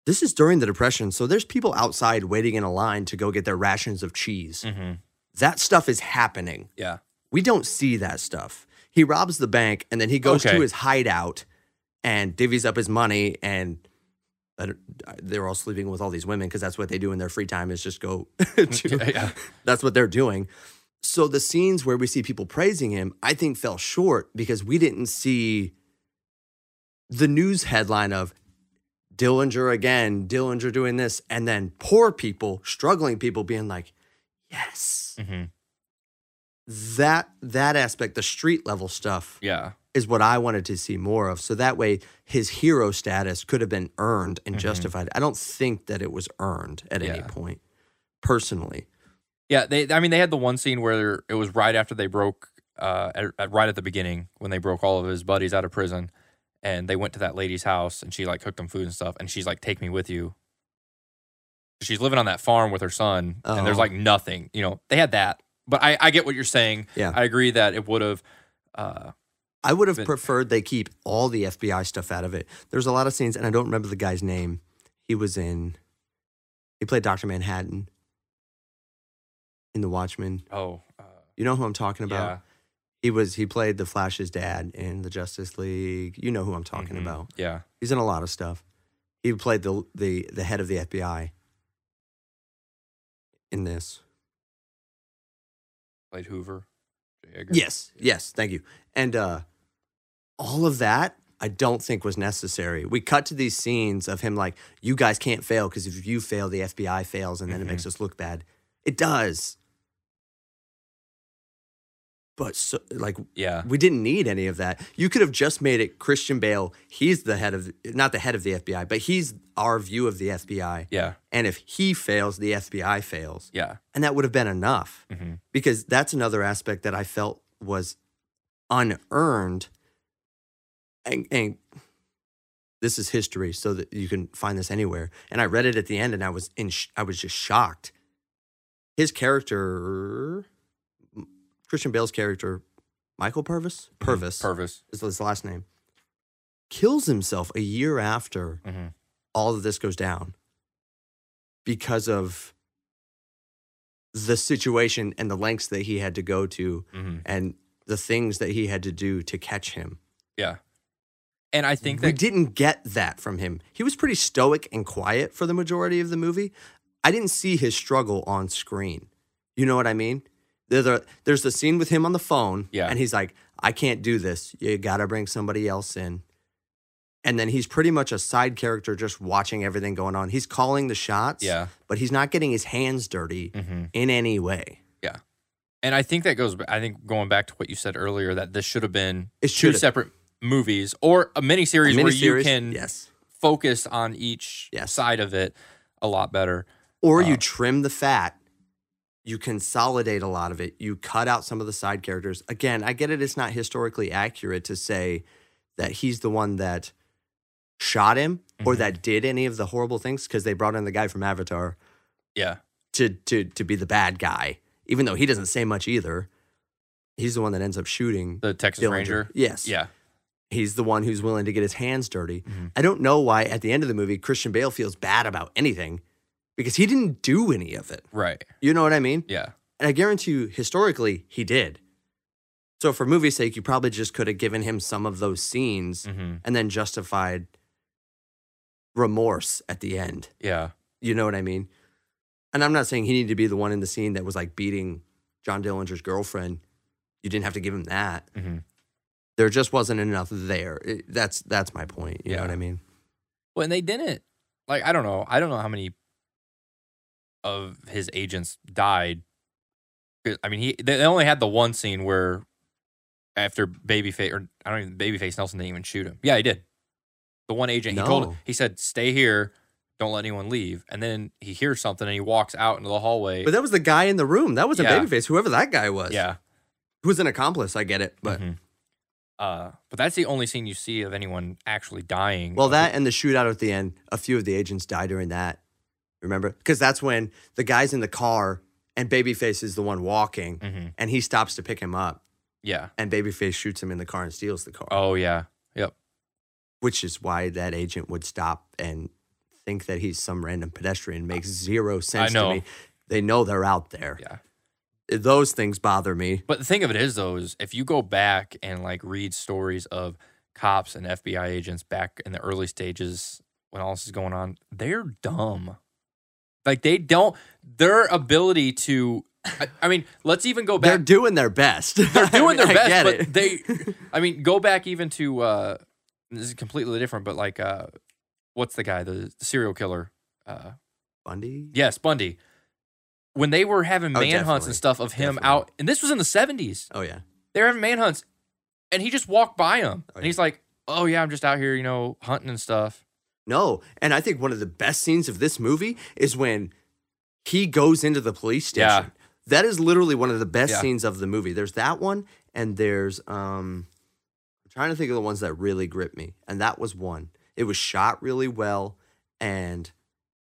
this is during the depression. So there's people outside waiting in a line to go get their rations of cheese. Mm-hmm. That stuff is happening. Yeah. We don't see that stuff. He robs the bank and then he goes Okay. to his hideout and divvies up his money and they're all sleeping with all these women because that's what they do in their free time is just go (laughs) to, (laughs) Yeah, yeah. (laughs) that's what they're doing. So the scenes where we see people praising him, I think fell short because we didn't see the news headline of Dillinger again, Dillinger doing this, and then poor people, struggling people being like, yes. Mm-hmm. That that aspect, the street level stuff, Yeah. is what I wanted to see more of. So that way his hero status could have been earned and Mhm. justified. I don't think that it was earned at any point, personally. Yeah, they. I mean, they had the one scene where it was right after they broke, uh, at, at- right at the beginning when they broke all of his buddies out of prison, and they went to that lady's house and she like cooked them food and stuff, and she's like, "Take me with you." She's living on that farm with her son, and there's Oh. like nothing. You know, they had that, but I, I get what you're saying. Yeah. I agree that it would have. Uh, I would have But- preferred they keep all the FBI stuff out of it. There's a lot of scenes, and I don't remember the guy's name. He was in, he played Dr. Manhattan in The Watchmen. oh, uh, You know who I'm talking about? yeah, He was, he played the Flash's dad in the Justice League. You know who I'm talking mhm, about. Yeah, He's in a lot of stuff. He played the, the, the head of the FBI in this. played Hoover. Yes, yes, thank you. And uh all of that I don't think was necessary. We cut to these scenes of him like, you guys can't fail because if you fail, the FBI fails and then it makes us look bad. It does. But so like yeah, we didn't need any of that. You could have just made it Christian Bale. He's the head of not the head of the FBI, but he's our view of the FBI. yeah, And if he fails, the FBI fails. yeah. And that would have been enough hmm because that's another aspect that I felt was unearned. And, and this is history, so that you can find this anywhere. And I read it at the end, and I was in, sh- I was just shocked. His character, Christian Bale's character, Michael Purvis, Purvis Purvis. is his last name, kills himself a year after hmm all of this goes down because of the situation and the lengths that he had to go to hmm and the things that he had to do to catch him. Yeah, and I think that we didn't get that from him. He was pretty stoic and quiet for the majority of the movie. I didn't see his struggle on screen. You know what I mean? There's a, there's the scene with him on the phone, Yeah. and he's like, "I can't do this. You got to bring somebody else in." And then he's pretty much a side character, just watching everything going on. He's calling the shots, yeah. but he's not getting his hands dirty hmm in any way. Yeah. And I think that goes. I think going back to what you said earlier, that this should have been It two separate movies or a miniseries where you can yes, focus on each Yes. side of it a lot better. or you Uh, trim the fat you consolidate a lot of it you cut out some of the side characters again i get it it's not historically accurate to say that he's the one that shot him or Mhm. that did any of the horrible things because they brought in the guy from avatar Yeah, to to to be the bad guy even though he doesn't say much either he's the one that ends up shooting the Texas Dillinger. Ranger. yes Yeah, he's the one who's willing to get his hands dirty Mhm. i don't know why at the end of the movie christian bale feels bad about anything because he didn't do any of it right. you know what i mean Yeah, And I guarantee you, historically, he did. So for movie's sake, you probably just could have given him some of those scenes hmm and then justified remorse at the end. yeah, You know what I mean? And I'm not saying he needed to be the one in the scene that was like beating John Dillinger's girlfriend. You didn't have to give him that. hmm There just wasn't enough there. It- that's that's my point. You know what I mean? Well, and they didn't. Like, I don't know. I don't know how many of his agents died. I mean, he they only had the one scene where after Babyface or I don't even Babyface Nelson didn't even shoot him. Yeah, he did. The one agent he No. told he said, "Stay here, don't let anyone leave." And then he hears something and he walks out into the hallway. But that was the guy in the room. That wasn't Yeah. Babyface, whoever that guy was. yeah, Who was an accomplice, I get it. But Mhm. uh, but that's the only scene you see of anyone actually dying. Well, that and the shootout at the end, a few of the agents die during that. Remember? Because that's when the guys in the car and Babyface is the one walking, hmm and he stops to pick him up, Yeah. and Babyface shoots him in the car and steals the car. Oh yeah. Yep. which is why that agent would stop and think that he's some random pedestrian makes zero sense know. to me. They know they're out there. Yeah. Those things bother me. But the thing of it is, though, is if you go back and like read stories of cops and FBI agents back in the early stages when all this is going on, they're dumb. Like they don't, their ability to, I, I mean, let's even go back. They're doing their best. They're (laughs) doing their I best, get but it. they, (laughs) I mean, go back even to, uh, this is completely different, but like, uh, what's the guy, the, the serial killer? Uh, Bundy. yes, Bundy. When they were having Oh, manhunts and stuff of him Definitely. out, and this was in the 70s Oh yeah. they were having manhunts, and he just walked by him, Oh, and yeah. he's like, "Oh yeah, I'm just out here, you know, hunting and stuff." No, and I think one of the best scenes of this movie is when he goes into the police station. Yeah. That is literally one of the best Yeah. scenes of the movie. There's that one, and there's um, I'm trying to think of the ones that really grip me, and that was one. It was shot really well, and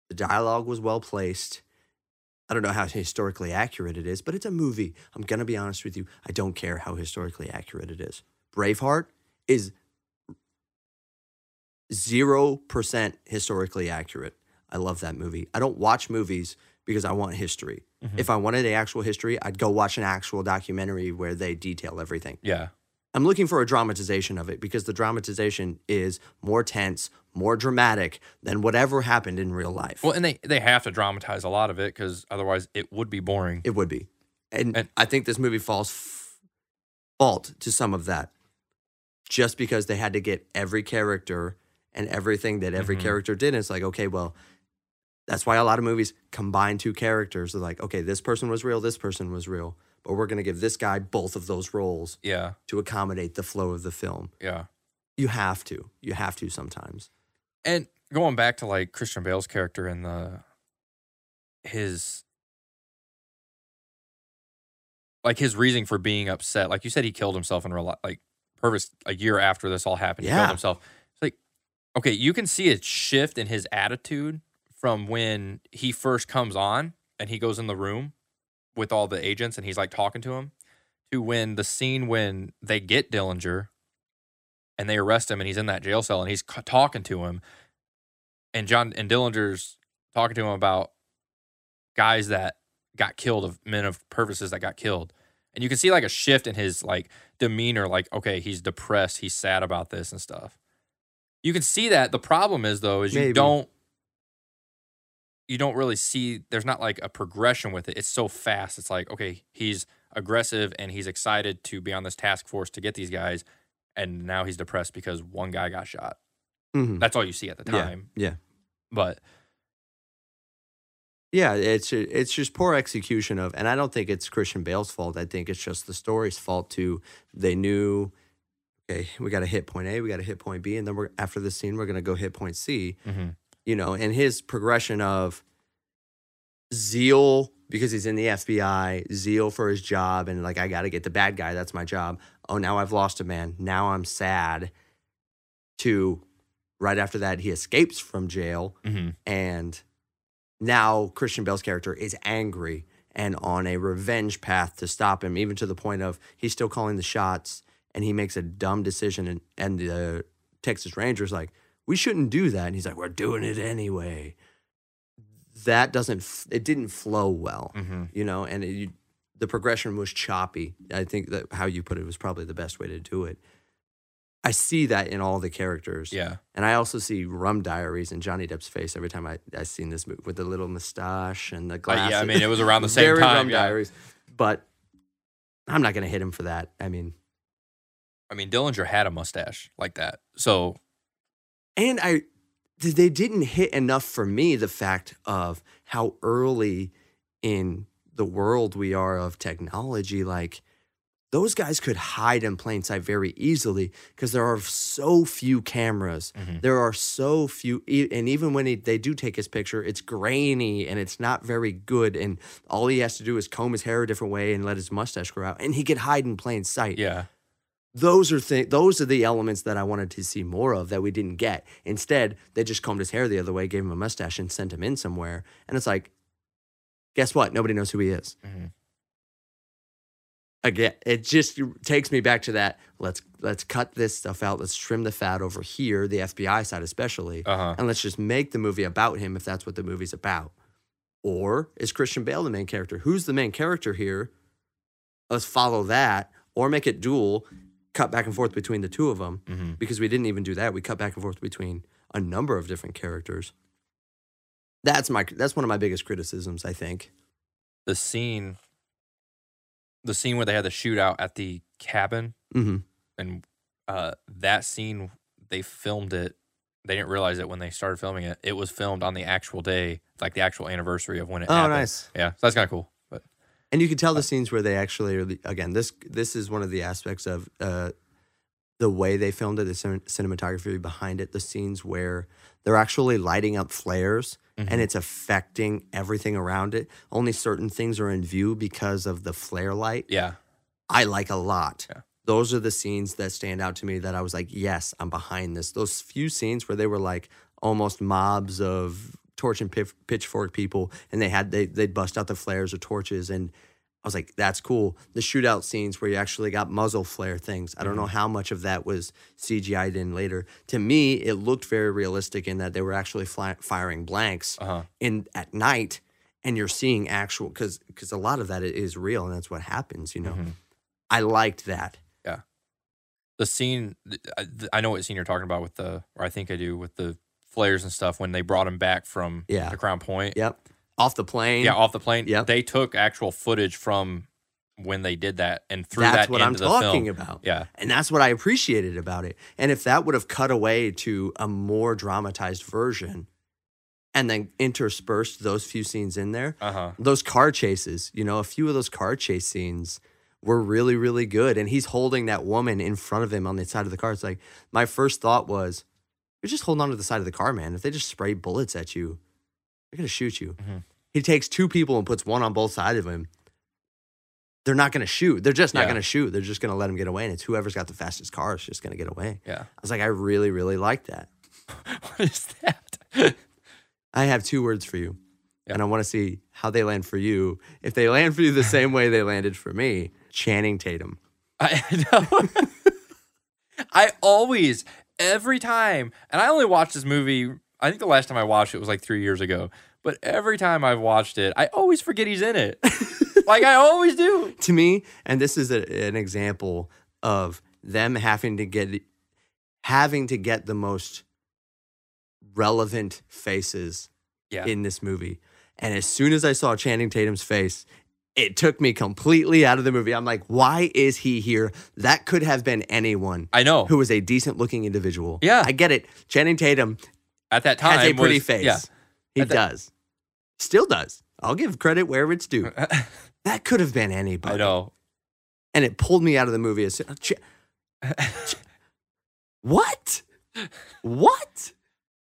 the dialogue was well placed. I don't know how historically accurate it is, but it's a movie. I'm gonna be honest with you. I don't care how historically accurate it is. Braveheart is zero percent historically accurate. I love that movie. I don't watch movies because I want history. Mhm. If I wanted the actual history, I'd go watch an actual documentary where they detail everything. Yeah, I'm looking for a dramatization of it because the dramatization is more tense, more dramatic than whatever happened in real life. well, and they they have to dramatize a lot of it because otherwise it would be boring. It would be. And, And- I think this movie falls f- fault to some of that just because they had to get every character and everything that every Mhm. character did. And it's like, okay, well, that's why a lot of movies combine two characters. They're like, okay, this person was real, this person was real, but we're going to give this guy both of those roles Yeah, to accommodate the flow of the film. yeah. You have to. You have to sometimes. And going back to like Christian Bale's character and the his like his reasoning for being upset. Like you said, he killed himself in real life. Like Purvis, a year after this all happened, he Yeah. killed himself. Okay, you can see a shift in his attitude from when he first comes on and he goes in the room with all the agents and he's like talking to him to when the scene when they get Dillinger and they arrest him and he's in that jail cell and he's c- talking to him and John and Dillinger's talking to him about guys that got killed of men of Purvis's that got killed. And you can see like a shift in his like demeanor like okay he's depressed he's sad about this and stuff you can see that the problem is though is you Maybe. don't you don't really see there's not like a progression with it it's so fast it's like okay he's aggressive and he's excited to be on this task force to get these guys and now he's depressed because one guy got shot Mhm. that's all you see at the Yeah, time yeah. but Yeah, it's it's just poor execution of, and I don't think it's Christian Bale's fault. I think it's just the story's fault too. They knew, okay, we got to hit point A, we got to hit point B, and then we're after the scene, we're gonna go hit point C. mhm. You know, and his progression of zeal because he's in the FBI, zeal for his job, and like I got to get the bad guy. That's my job. Oh, now I've lost a man. Now I'm sad. To right after that, he escapes from jail Mhm. and now Christian Bale's character is angry and on a revenge path to stop him, even to the point of he's still calling the shots and he makes a dumb decision and, and the Texas Rangers like, we shouldn't do that. And he's like, we're doing it anyway. That doesn't, it didn't flow well, Mhm. you know, and it, you, the progression was choppy. I think that how you put it was probably the best way to do it. I see that in all the characters. yeah And I also see Rum Diaries in Johnny Depp's face every time I I seen this movie with the little mustache and the Uh, glasses. yeah i mean it was around the (laughs) same Very time Rum yeah. Diaries, but I'm not gonna hit him for that. I mean, i mean dillinger had a mustache like that so and I they didn't hit enough for me the fact of how early in the world we are of technology. Like those guys could hide in plain sight very easily because there are so few cameras. Mhm. There are so few, and even when he, they do take his picture, it's grainy and it's not very good. And all he has to do is comb his hair a different way and let his mustache grow out, and he could hide in plain sight. yeah Those are th- those are the elements that I wanted to see more of that we didn't get. Instead, they just combed his hair the other way, gave him a mustache, and sent him in somewhere. And it's like, Guess what? Nobody knows who he is. Mhm. Again, it just takes me back to that. Let's let's cut this stuff out. Let's trim the fat over here, the FBI side especially, Uh huh. and let's just make the movie about him if that's what the movie's about. Or is Christian Bale the main character? Who's the main character here? Let's follow that, or make it dual, cut back and forth between the two of them hmm because we didn't even do that. We cut back and forth between a number of different characters. That's my that's one of my biggest criticisms, I think. The scene, the scene where they had the shootout at the cabin, hmm and uh, that scene they filmed it. They didn't realize it when they started filming it. It was filmed on the actual day, like the actual anniversary of when it Oh, happened. nice. Yeah, so that's kind of cool. And you can tell the scenes where they actually are the, again. This this is one of the aspects of uh, the way they filmed it, the cin- cinematography behind it. The scenes where they're actually lighting up flares Mhm. and it's affecting everything around it. Only certain things are in view because of the flare light. yeah, I like a lot. Yeah. Those are the scenes that stand out to me that I was like, yes, I'm behind this. Those few scenes where they were like almost mobs of torch and pitchfork people and they had they they'd bust out the flares or torches and I was like, that's cool. The shootout scenes where you actually got muzzle flare things. I don't know how much of that was CGI'd in later. To me, it looked very realistic in that they were actually fly- firing blanks uh huh. in at night and you're seeing actual because because a lot of that is real and that's what happens you know Mhm. i liked that Yeah, the scene. I, I know what scene you're talking about with the or I think I do with the flares and stuff when they brought him back from Yeah. the Crown Point. yep off the plane Yeah, off the plane. Yep. They took actual footage from when they did that and threw that's that what i'm talking film. about Yeah. and that's what i appreciated about it and if that would have cut away to a more dramatized version and then interspersed those few scenes in there Uh-huh. those car chases you know a few of those car chase scenes were really really good and he's holding that woman in front of him on the side of the car it's like my first thought was you're just holding on to the side of the car man if they just spray bullets at you they're gonna shoot you Mhm. he takes two people and puts one on both sides of him they're not gonna shoot they're just not Yeah. gonna shoot they're just gonna let him get away and it's whoever's got the fastest car is just gonna get away Yeah. i was like i really really like that (laughs) what is that? (laughs) I have two words for you. Yeah. And I want to see how they land for you. If they land for you the same way they landed for me, Channing Tatum. I (laughs) know. I always, every time, and I only watched this movie. I think the last time I watched it was like three years ago. But every time I've watched it, I always forget he's in it. (laughs) like I always do. To me, and this is a, an example of them having to get having to get the most relevant faces Yeah. in this movie. And as soon as I saw Channing Tatum's face, it took me completely out of the movie. I'm like, why is he here? That could have been anyone I know. who was a decent looking individual. Yeah. I get it. Channing Tatum At that time, has a pretty was- face. Yeah. He that- does. Still does. I'll give credit where it's due. (laughs) That could have been anybody. I know. And it pulled me out of the movie. As soon- Ch- Ch- what? What?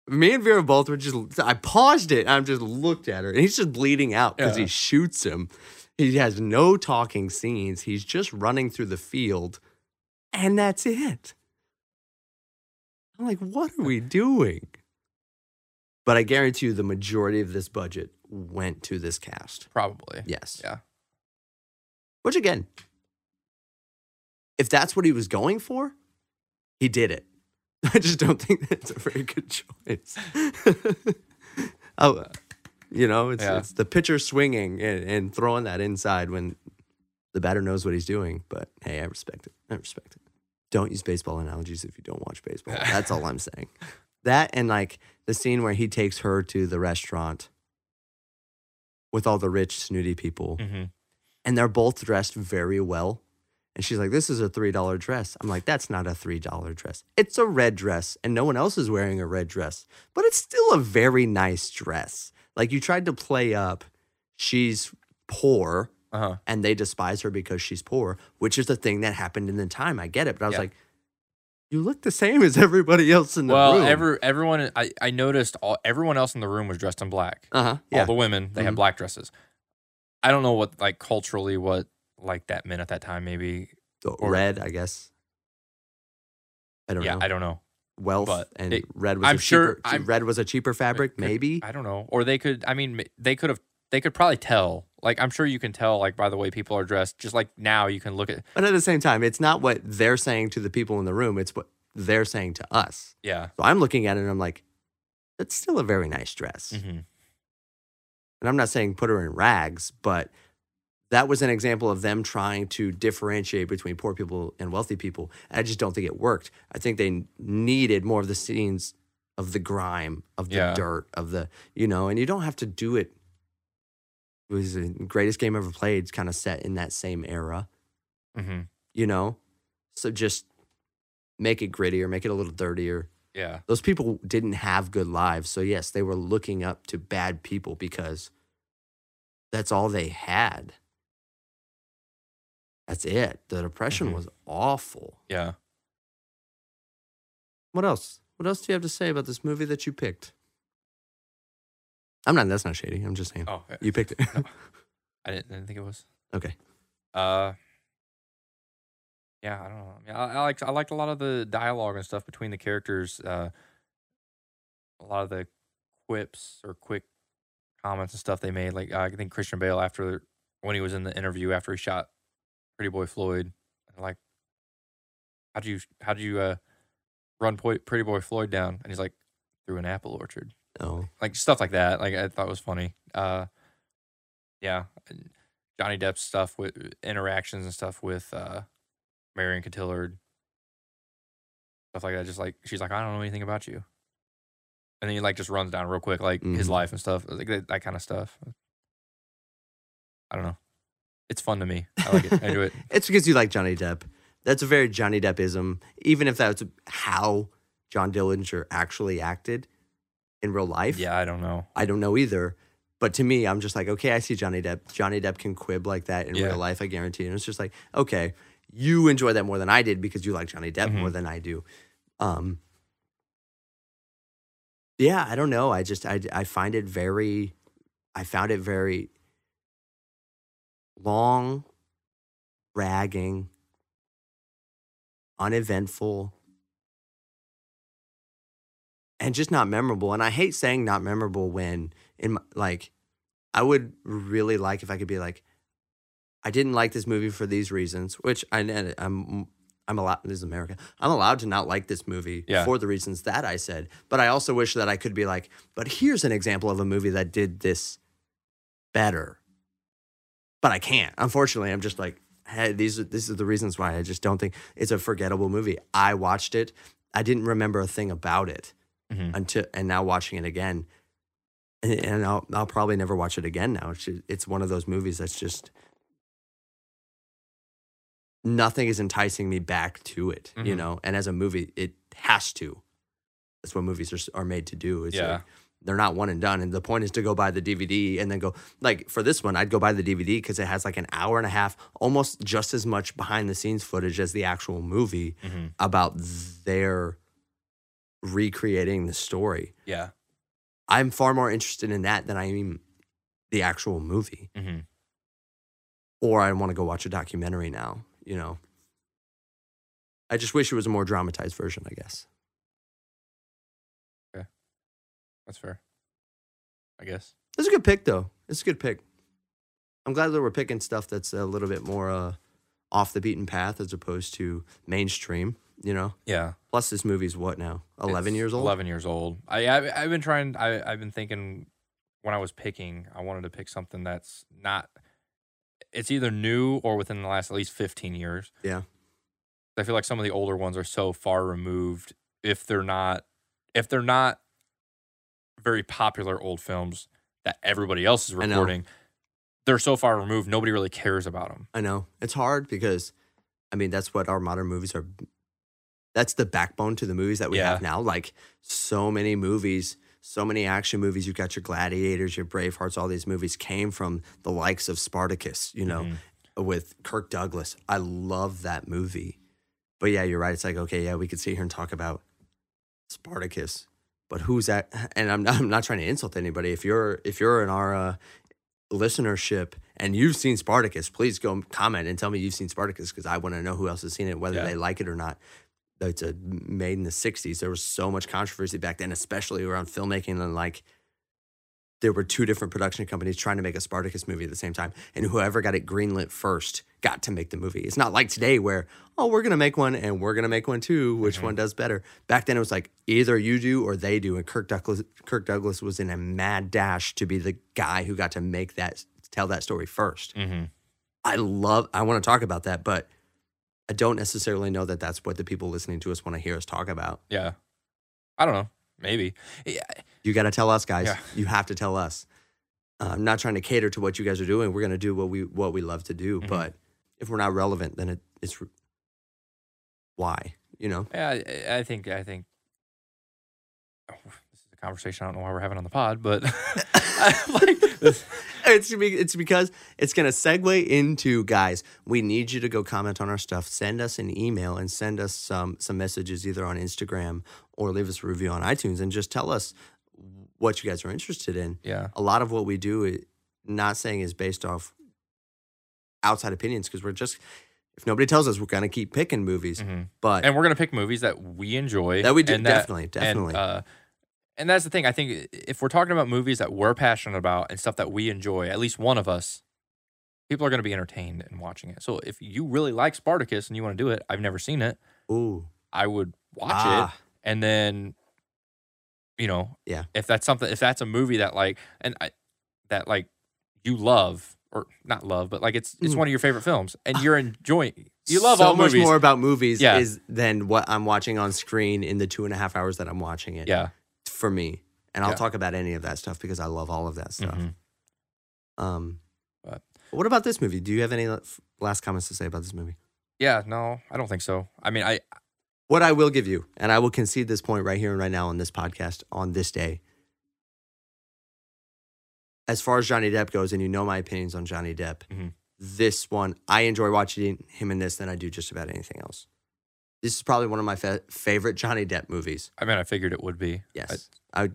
Me and Vera both were just, I paused it. And I just looked at her and he's just bleeding out because Yeah. he shoots him. He has no talking scenes. He's just running through the field and that's it. I'm like, what are we doing? But I guarantee you the majority of this budget went to this cast. Probably. Yes. Yeah. Which again, if that's what he was going for, he did it. (laughs) I just don't think that's a very good choice. (laughs) oh, you know, it's, Yeah. it's the pitcher swinging and, and throwing that inside when the batter knows what he's doing. But hey, I respect it. I respect it. Don't use baseball analogies if you don't watch baseball. (laughs) That's all I'm saying. That and like the scene where he takes her to the restaurant with all the rich, snooty people hmm and they're both dressed very well. And she's like, This is a $3 dress. I'm like, That's not a $3 dress. It's a red dress, and no one else is wearing a red dress, but it's still a very nice dress. Like, you tried to play up, she's poor, Uh huh. and they despise her because she's poor, which is the thing that happened in the time. I get it. But I was Yeah. like, You look the same as everybody else in the Well, room. every everyone I, I noticed all everyone else in the room was dressed in black. uh huh. All the women they had Mhm. black dresses. I don't know what like culturally what like that meant at that time. Maybe The or- red, I guess. I don't yeah, know. I don't know. Wealth but and it- red was I'm a sure- cheaper, I'm- red was a cheaper fabric, Could- maybe. I don't know. Or they could. I mean, they could have. they could probably tell. Like I'm sure you can tell like by the way people are dressed. Just like now you can look at But at the same time, it's not what they're saying to the people in the room, it's what they're saying to us. yeah. So I'm looking at it and I'm like, that's still a very nice dress. hmm And I'm not saying put her in rags, but that was an example of them trying to differentiate between poor people and wealthy people. I just don't think it worked. I think they needed more of the scenes of the grime, of the Yeah. dirt, of the, you know, and you don't have to do it. It was the greatest game ever played, It's kind of set in that same era, hmm you know? So just make it grittier, make it a little dirtier. Yeah. Those people didn't have good lives. So, yes, they were looking up to bad people because that's all they had. That's it. The depression Mhm. was awful. Yeah. What else? What else do you have to say about this movie that you picked? I'm not, that's not shady. I'm just saying. Oh, eh, You picked it. No. (laughs) I didn't, I didn't think it was. okay. Uh, yeah, I don't know. I, mean, I, I liked I liked a lot of the dialogue and stuff between the characters. Uh, a lot of the quips or quick comments and stuff they made. Like I think Christian Bale after when he was in the interview after he shot Pretty Boy Floyd, like how'd you how'd you uh run Poi- Pretty Boy Floyd down? And he's like through an apple orchard Oh, like stuff like that. Like I thought was funny. Uh, yeah, and Johnny Depp's stuff with interactions and stuff with uh, Marion Cotillard, stuff like that. Just like she's like, I don't know anything about you, and then he like just runs down real quick like his Mhm. life and stuff, like that, that kind of stuff. I don't know. It's fun to me. I like it. I enjoy it. (laughs) it's because you like Johnny Depp. That's a very Johnny Deppism, even if that's how John Dillinger actually acted in real life. Yeah, I don't know. I don't know either. But to me, I'm just like, okay, I see Johnny Depp. Johnny Depp can quib like that in Yeah. real life, I guarantee. And it's just like, okay, you enjoy that more than I did because you like Johnny Depp Mhm. more than I do. Um, yeah, I don't know. I just I I find it very, I found it very long, dragging, uneventful, and just not memorable. And I hate saying not memorable when in my, like I would really like if I could be like I didn't like this movie for these reasons, which I I'm I'm allowed this is America. I'm allowed to not like this movie Yeah. for the reasons that I said. But I also wish that I could be like, but here's an example of a movie that did this better. But I can't. Unfortunately, I'm just like, hey, these are these are the reasons why I just don't think it's a forgettable movie. I watched it. I didn't remember a thing about it Mhm. until and now watching it again and, and I'll, I'll probably never watch it again now it's, just, it's one of those movies that's just nothing is enticing me back to it you Mhm. know and as a movie it has to that's what movies are, are made to do it's Yeah. like, they're not one and done and the point is to go buy the dvd and then go like for this one i'd go buy the dvd because it has like an hour and a half almost just as much behind the scenes footage as the actual movie Mhm. about their recreating the story. Yeah. I'm far more interested in that than I am the actual movie. hmm Or I want to go watch a documentary now, you know. I just wish it was a more dramatized version, I guess. That's fair. I guess. It's a good pick though. It's a good pick. I'm glad that we're picking stuff that's a little bit more uh, off the beaten path as opposed to mainstream, you know. Yeah. Plus this movie's what now? 11 It's years old? 11 years old. I, I I've been trying I I've been thinking when I was picking, I wanted to pick something that's not it's either new or within the last at least 15 years. Yeah. I feel like some of the older ones are so far removed if they're not if they're not very popular old films that everybody else is recording. They're so far removed, nobody really cares about them. I know. It's hard because I mean that's what our modern movies are that's the backbone to the movies that we Yeah. have now. Like so many movies, so many action movies, you've got your gladiators, your Bravehearts, all these movies came from the likes of Spartacus, you know, Mhm. with Kirk Douglas. I love that movie. But yeah, you're right. It's like, okay, yeah, we could sit here and talk about Spartacus. But who's that? And I'm not, I'm not trying to insult anybody. If you're if you're in our uh, listenership and you've seen Spartacus, please go comment and tell me you've seen Spartacus because I want to know who else has seen it, whether Yeah. they like it or not. It's a, made in the '60s. There was so much controversy back then, especially around filmmaking and like there were two different production companies trying to make a Spartacus movie at the same time, and whoever got it greenlit first got to make the movie. It's not like today where oh we're gonna make one and we're gonna make one too. Which Mm-hmm. one does better? Back then it was like either you do or they do, and Kirk Douglas Kirk Douglas was in a mad dash to be the guy who got to make that tell that story 1st hmm I love. I want to talk about that, but I don't necessarily know that that's what the people listening to us want to hear us talk about. Yeah. I don't know. Maybe. Yeah. You got to tell us, guys. Yeah. You have to tell us. Uh, I'm not trying to cater to what you guys are doing. We're going to do what we what we love to do. Mhm. But if we're not relevant, then it, it's why you know. Yeah, I, I think I think oh, this is a conversation I don't know why we're having on the pod, but (laughs) like this- It's be- it's because it's going to segue into guys. We need you to go comment on our stuff. Send us an email and send us some some messages either on Instagram or leave us a review on iTunes and just tell us what you guys are interested in. yeah, a lot of what we do, not saying is based off outside opinions because we're just if nobody tells us, we're gonna keep picking movies. mhm. But and we're gonna pick movies that we enjoy. that we do and definitely, definitely. And, uh, and that's the thing. I think if we're talking about movies that we're passionate about and stuff that we enjoy, at least one of us, people are going to be entertained in watching it. So if you really like Spartacus and you want to do it, I've never seen it. Ooh, I would watch it. ah, and then you know Yeah. if that's something if that's a movie that like and I, that like you love or not love but like it's it's Mm. one of your favorite films and you're enjoying you love so all much movies more about movies Yeah. is than what I'm watching on screen in the two and a half hours that I'm watching it. yeah for me, and I'll Yeah. talk about any of that stuff because I love all of that stuff. Mhm. Um, But- what about this movie? Do you have any last comments to say about this movie? yeah no i don't think so i mean i What I will give you, and I will concede this point right here and right now on this podcast on this day. As far as Johnny Depp goes, and you know my opinions on Johnny Depp, Mhm. this one, I enjoy watching him in this than I do just about anything else. This is probably one of my fa- favorite Johnny Depp movies. i mean i figured it would be Yes. I,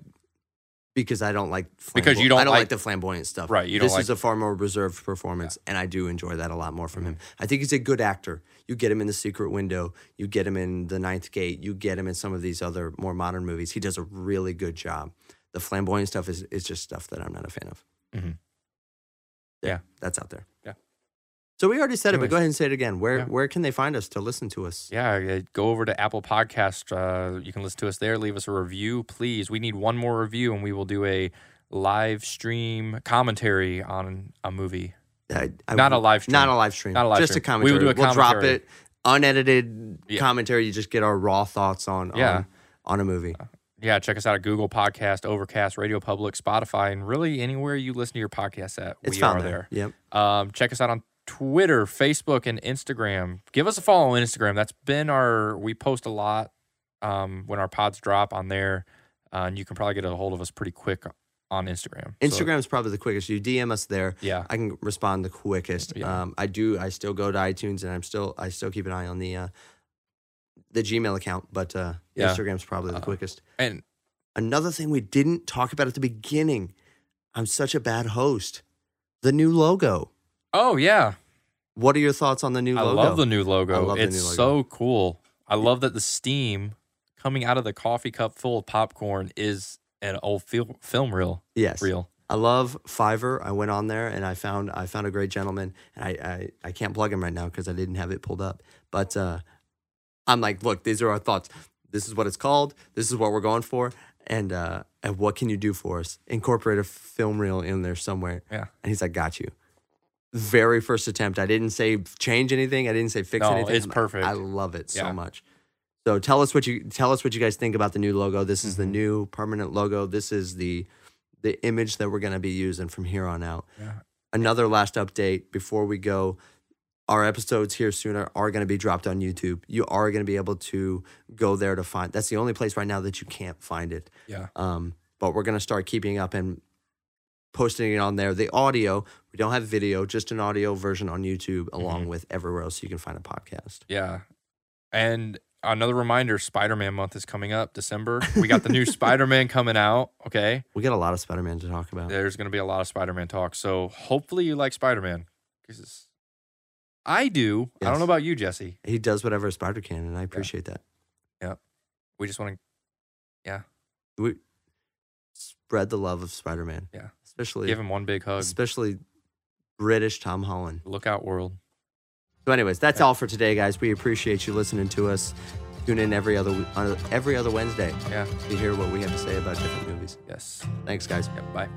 because I don't like Because you don't I don't like, like- the flamboyant stuff. Right, you don't this like- is a far more reserved performance, and I do enjoy that a lot more from him. I think he's a good actor. You get him in The Secret Window, you get him in The Ninth Gate, you get him in some of these other more modern movies. He does a really good job. The flamboyant stuff is is just stuff that I'm not a fan of. Mhm. Yeah, Yeah. that's out there. Yeah. So we already said it, but go ahead and say it again. Where Yeah. where can they find us to listen to us? yeah uh, go over to apple podcast uh, you can listen to us there leave us a review please we need one more review and we will do a live stream commentary on a movie I, I, not a live stream Not a live stream. Not a live just stream. a commentary. We will do a We'll drop it unedited Yeah. commentary. You just get our raw thoughts on Yeah. on, on a movie. Yeah, check us out at Google Podcast, Overcast, Radio Public, Spotify, and really anywhere you listen to your podcast at. It's we found are there. there. Yep. Um, check us out on Twitter, Facebook, and Instagram. Give us a follow on Instagram. That's been our. We post a lot um, when our pods drop on there, uh, and you can probably get a hold of us pretty quick on Instagram. So, Instagram's probably the quickest. You DM us there. yeah, I can respond the quickest. Yeah. Um, I do. I still go to iTunes, and I'm still. I still keep an eye on the uh, the Gmail account, but uh, Yeah. Instagram's probably the Uh, quickest. and Another thing we didn't talk about at the beginning. I'm such a bad host. The new logo. oh yeah, What are your thoughts on the new I logo? I love the new logo. I love the it's new logo. so cool. I love that the steam coming out of the coffee cup full of popcorn is an old fil- film reel. yes. Reel. I love Fiverr. I went on there and I found I found a great gentleman. And I I, I can't plug him right now because I didn't have it pulled up. But uh, I'm like, look, these are our thoughts. This is what it's called. This is what we're going for. And uh, and what can you do for us? Incorporate a film reel in there somewhere. Yeah. And he's like, got you. Very first attempt. I didn't say change anything. I didn't say fix No, anything. it's I'm perfect. I love it so much. So tell us what you tell us what you guys think about the new logo. This is the Mhm. new permanent logo. This is the the image that we're going to be using from here on out. Yeah. Another last update before we go. Our episodes here sooner are going to be dropped on YouTube. You are going to be able to go there to find. That's the only place right now that you can't find it. Yeah. Um, but we're going to start keeping up and posting it on there. The audio, we don't have video, just an audio version on YouTube, along Mhm. with everywhere else you can find a podcast. Yeah. And another reminder Spider Man month is coming up, December. We got the new (laughs) Spider Man coming out. Okay. We got a lot of Spider Man to talk about. There's going to be a lot of Spider Man talk. So hopefully you like Spider Man. Because I do. I don't know about you, Jesse. He does whatever a spider can, and I appreciate that. Yeah. We just want to. Yeah. We spread the love of Spider Man. Yeah. Especially Give him one big hug. especially British Tom Holland. Look out, world. So, anyways, that's all for today, guys. We appreciate you listening to us. Tune in every other every other Wednesday Yeah. to hear what we have to say about different movies. Yes. Thanks, guys. Yep. Bye.